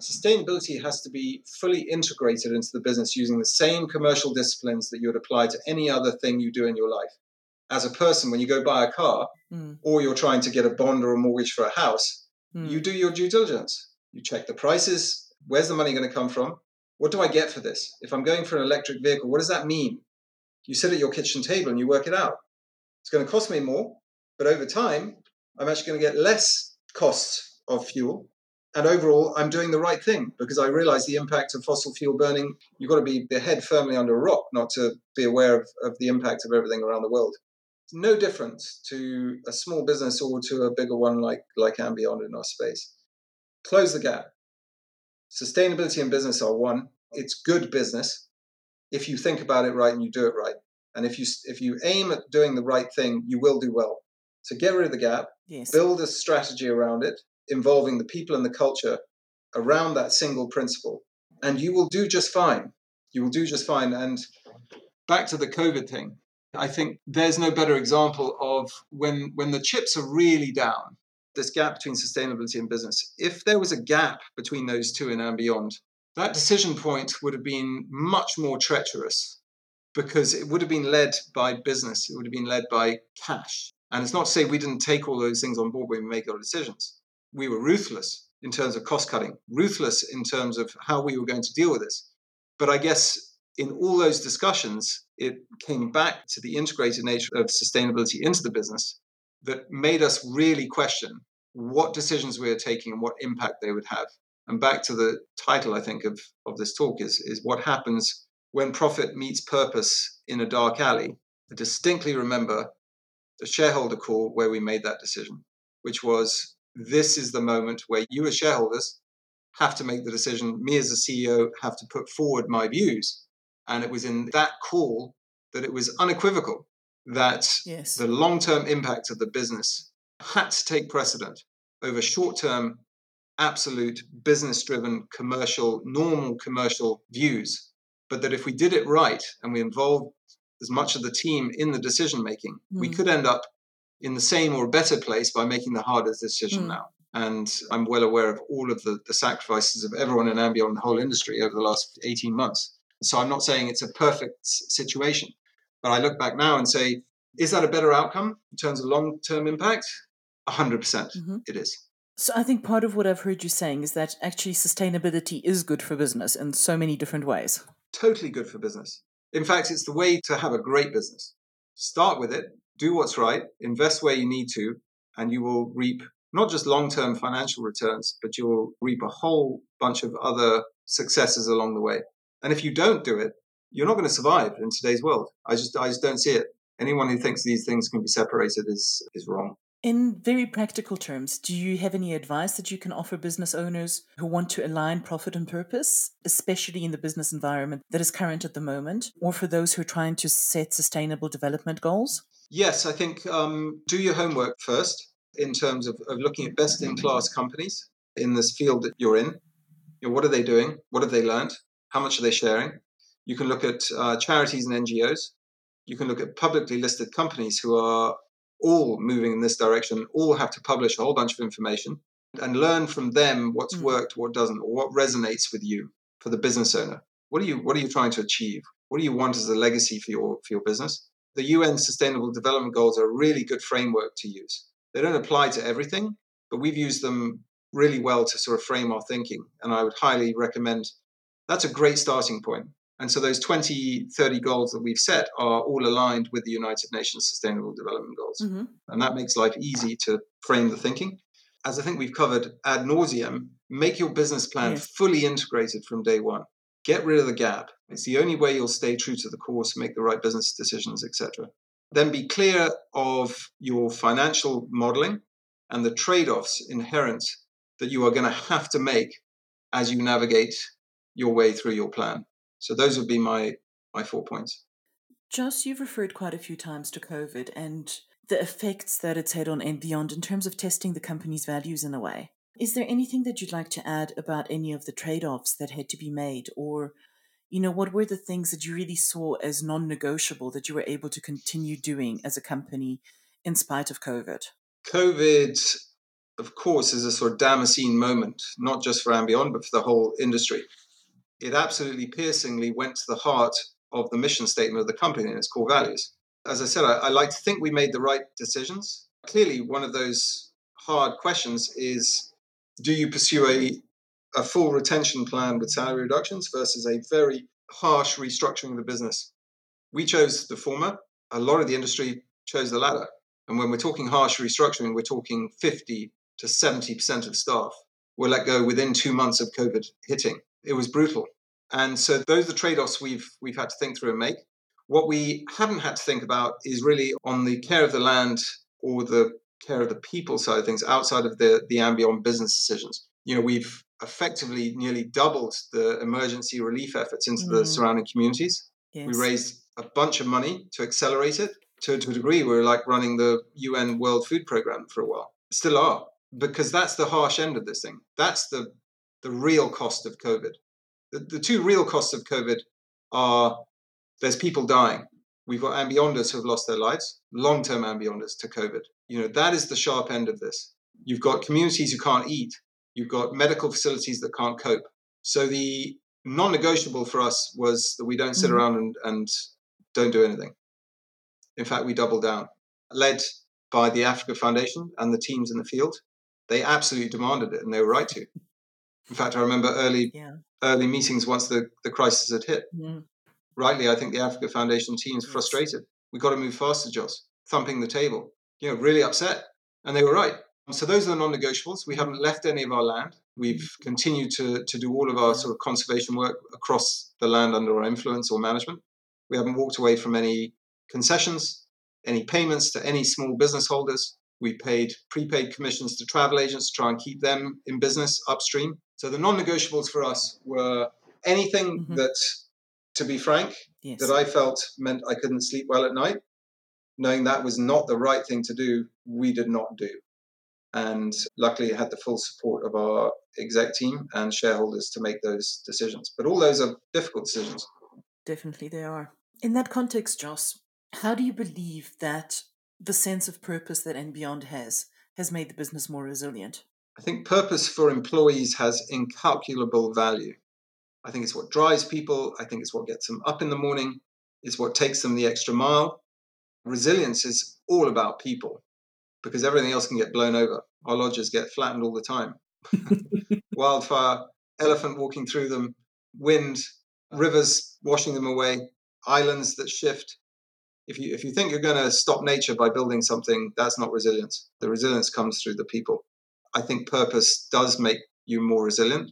Sustainability has to be fully integrated into the business using the same commercial disciplines that you would apply to any other thing you do in your life. As a person, when you go buy a car mm. or you're trying to get a bond or a mortgage for a house, mm. you do your due diligence. You check the prices. Where's the money going to come from? What do I get for this? If I'm going for an electric vehicle, what does that mean? You sit at your kitchen table and you work it out. It's going to cost me more, but over time, I'm actually going to get less costs of fuel. And overall, I'm doing the right thing because I realize the impact of fossil fuel burning. You've got to be the head firmly under a rock not to be aware of, of the impact of everything around the world. It's no difference to a small business or to a bigger one like, like &Beyond in our space. Close the gap. Sustainability and business are one. It's good business if you think about it right and you do it right. And if you if you aim at doing the right thing, you will do well. So get rid of the gap, yes. build a strategy around it, involving the people and the culture around that single principle, and you will do just fine. You will do just fine. And back to the COVID thing, I think there's no better example of when when the chips are really down, this gap between sustainability and business. If there was a gap between those two in beyond, that decision point would have been much more treacherous because it would have been led by business, it would have been led by cash. And it's not to say we didn't take all those things on board when we make our decisions. We were ruthless in terms of cost cutting, ruthless in terms of how we were going to deal with this. But I guess in all those discussions, it came back to the integrated nature of sustainability into the business that made us really question what decisions we are taking and what impact they would have. And back to the title, I think, of, of this talk is, is what happens when profit meets purpose in a dark alley. I distinctly remember the shareholder call where we made that decision, which was this is the moment where you, as shareholders, have to make the decision. Me, as a CEO, have to put forward my views. And it was in that call that it was unequivocal that yes. the long term impact of the business had to take precedent over short term absolute business driven commercial normal commercial views but that if we did it right and we involved as much of the team in the decision making mm. we could end up in the same or better place by making the hardest decision mm. now and i'm well aware of all of the, the sacrifices of everyone in &Beyond and the whole industry over the last 18 months so i'm not saying it's a perfect situation but i look back now and say is that a better outcome in terms of long term impact 100% mm-hmm. it is so I think part of what I've heard you saying is that actually sustainability is good for business in so many different ways. Totally good for business. In fact, it's the way to have a great business. Start with it, do what's right, invest where you need to, and you will reap not just long term financial returns, but you'll reap a whole bunch of other successes along the way. And if you don't do it, you're not going to survive in today's world. I just, I just don't see it. Anyone who thinks these things can be separated is, is wrong. In very practical terms, do you have any advice that you can offer business owners who want to align profit and purpose, especially in the business environment that is current at the moment, or for those who are trying to set sustainable development goals? Yes, I think um, do your homework first in terms of, of looking at best in class companies in this field that you're in. You know, what are they doing? What have they learned? How much are they sharing? You can look at uh, charities and NGOs. You can look at publicly listed companies who are all moving in this direction, all have to publish a whole bunch of information and learn from them what's mm. worked, what doesn't, or what resonates with you for the business owner. What are you what are you trying to achieve? What do you want as a legacy for your for your business? The UN Sustainable Development Goals are a really good framework to use. They don't apply to everything, but we've used them really well to sort of frame our thinking. And I would highly recommend that's a great starting point. And so those 20, 30 goals that we've set are all aligned with the United Nations Sustainable Development Goals. Mm-hmm. And that makes life easy to frame the thinking. As I think we've covered ad nauseum, make your business plan yes. fully integrated from day one. Get rid of the gap. It's the only way you'll stay true to the course, make the right business decisions, etc. Then be clear of your financial modeling and the trade offs inherent that you are going to have to make as you navigate your way through your plan. So those would be my my four points. Joss, you've referred quite a few times to COVID and the effects that it's had on &Beyond in terms of testing the company's values in a way. Is there anything that you'd like to add about any of the trade offs that had to be made? Or, you know, what were the things that you really saw as non negotiable that you were able to continue doing as a company in spite of COVID? COVID, of course, is a sort of Damascene moment, not just for &Beyond, but for the whole industry. It absolutely piercingly went to the heart of the mission statement of the company and its core values. As I said, I, I like to think we made the right decisions. Clearly, one of those hard questions is do you pursue a, a full retention plan with salary reductions versus a very harsh restructuring of the business? We chose the former. A lot of the industry chose the latter. And when we're talking harsh restructuring, we're talking 50 to 70% of staff were let go within two months of COVID hitting. It was brutal. And so those are the trade-offs we've we've had to think through and make. What we haven't had to think about is really on the care of the land or the care of the people side of things outside of the, the &Beyond business decisions. You know, we've effectively nearly doubled the emergency relief efforts into mm. the surrounding communities. Yes. We raised a bunch of money to accelerate it. To, to a degree, we we're like running the UN World Food Program for a while. Still are, because that's the harsh end of this thing. That's the, the real cost of COVID. The, the two real costs of COVID are there's people dying. We've got &Beyonders who have lost their lives, long term &Beyonders to COVID. You know, that is the sharp end of this. You've got communities who can't eat, you've got medical facilities that can't cope. So the non negotiable for us was that we don't sit mm-hmm. around and, and don't do anything. In fact, we double down, led by the Africa Foundation and the teams in the field. They absolutely demanded it, and they were right to. In fact, I remember early yeah. Early meetings once the, the crisis had hit. Yeah. Rightly, I think the Africa Foundation team's yes. frustrated. We've got to move faster, Joss, thumping the table you know, really upset. And they were right. So those are the non-negotiables. We haven't left any of our land. We've mm-hmm. continued to, to do all of our sort of conservation work across the land under our influence or management. We haven't walked away from any concessions, any payments to any small business holders. We paid prepaid commissions to travel agents to try and keep them in business upstream. So the non-negotiables for us were anything mm-hmm. that, to be frank, yes. that I felt meant I couldn't sleep well at night knowing that was not the right thing to do, we did not do. And luckily, it had the full support of our exec team and shareholders to make those decisions. But all those are difficult decisions. Definitely, they are. In that context, Joss, how do you believe that the sense of purpose that &Beyond has has made the business more resilient? I think purpose for employees has incalculable value. I think it's what drives people. I think it's what gets them up in the morning. It's what takes them the extra mile resilience is all about people because everything else can get blown over. Our lodges get flattened all the time. Wildfire, elephant walking through them, wind, rivers washing them away, islands that shift. If you if you think you're going to stop nature by building something, that's not resilience. The resilience comes through the people. I think purpose does make you more resilient,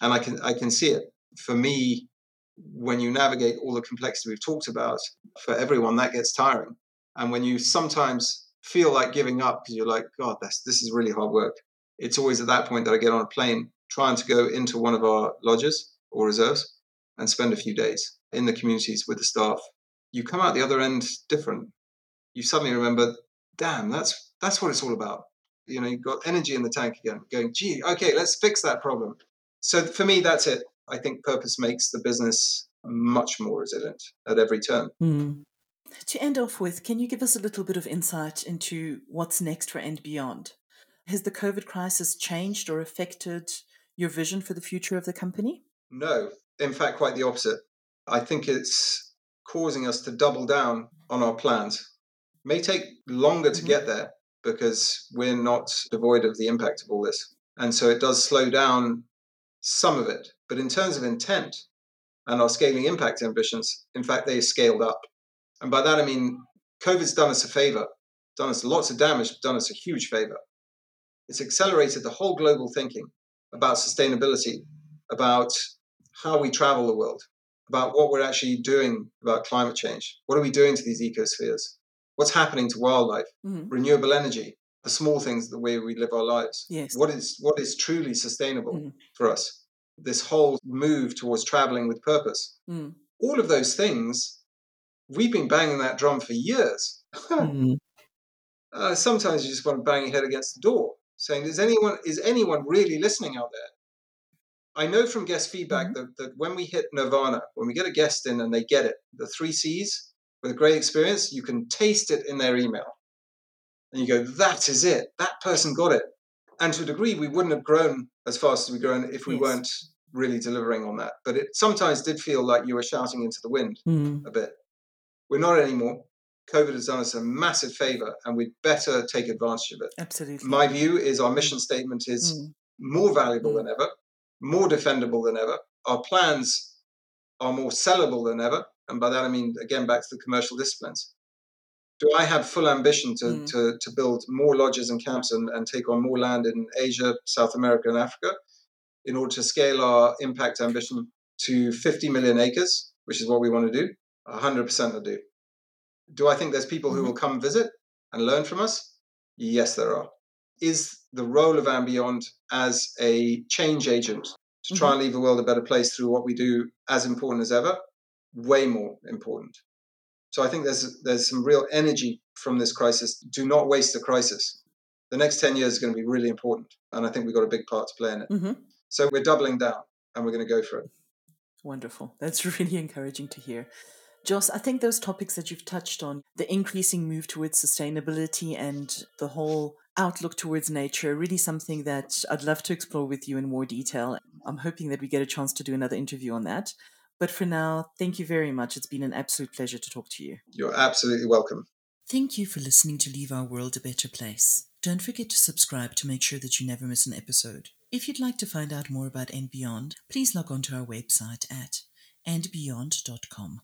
and I can I can see it. For me, when you navigate all the complexity we've talked about, for everyone, that gets tiring. And when you sometimes feel like giving up because you're like, God, this, this is really hard work, it's always at that point that I get on a plane trying to go into one of our lodges or reserves and spend a few days in the communities with the staff. You come out the other end different. you suddenly remember, damn, that's that's what it's all about. You know, you've got energy in the tank again, going, gee, okay, let's fix that problem. So for me, that's it. I think purpose makes the business much more resilient at every turn. Mm. To end off with, can you give us a little bit of insight into what's next for &Beyond? Has the COVID crisis changed or affected your vision for the future of the company? No, in fact, quite the opposite. I think it's causing us to double down on our plans. May take longer to mm-hmm. get there because we're not devoid of the impact of all this. And so it does slow down some of it. But in terms of intent and our scaling impact ambitions, in fact, they scaled up. And by that, I mean, COVID's done us a favor, done us lots of damage, done us a huge favor. It's accelerated the whole global thinking about sustainability, about how we travel the world, about what we're actually doing about climate change. What are we doing to these ecospheres? What's happening to wildlife? Mm-hmm. Renewable energy, the small things, the way we live our lives. Yes. What is what is truly sustainable mm-hmm. for us? This whole move towards traveling with purpose. Mm. All of those things, we've been banging that drum for years. mm. uh, sometimes you just want to bang your head against the door, saying, "Is anyone is anyone really listening out there?" I know from guest feedback mm-hmm. that, that when we hit Nirvana, when we get a guest in and they get it, the three C's with a great experience, you can taste it in their email. And you go, that is it. That person got it. And to a degree, we wouldn't have grown as fast as we've grown if we yes. weren't really delivering on that. But it sometimes did feel like you were shouting into the wind mm. a bit. We're not anymore. COVID has done us a massive favor and we'd better take advantage of it. Absolutely. My view is our mission statement is mm. more valuable mm. than ever more defendable than ever. Our plans are more sellable than ever. And by that I mean, again, back to the commercial disciplines. Do I have full ambition to, mm. to, to build more lodges and camps and, and take on more land in Asia, South America, and Africa in order to scale our impact ambition to 50 million acres, which is what we want to do? 100% I do. Do I think there's people who mm-hmm. will come visit and learn from us? Yes, there are is the role of &Beyond as a change agent to try mm-hmm. and leave the world a better place through what we do as important as ever? Way more important. So I think there's there's some real energy from this crisis. Do not waste the crisis. The next 10 years is going to be really important. And I think we've got a big part to play in it. Mm-hmm. So we're doubling down and we're going to go for it. Wonderful. That's really encouraging to hear. Joss, I think those topics that you've touched on, the increasing move towards sustainability and the whole outlook towards nature, really something that I'd love to explore with you in more detail. I'm hoping that we get a chance to do another interview on that. But for now, thank you very much. It's been an absolute pleasure to talk to you. You're absolutely welcome. Thank you for listening to Leave Our World a Better Place. Don't forget to subscribe to make sure that you never miss an episode. If you'd like to find out more about &Beyond, please log on to our website at andbeyond.com.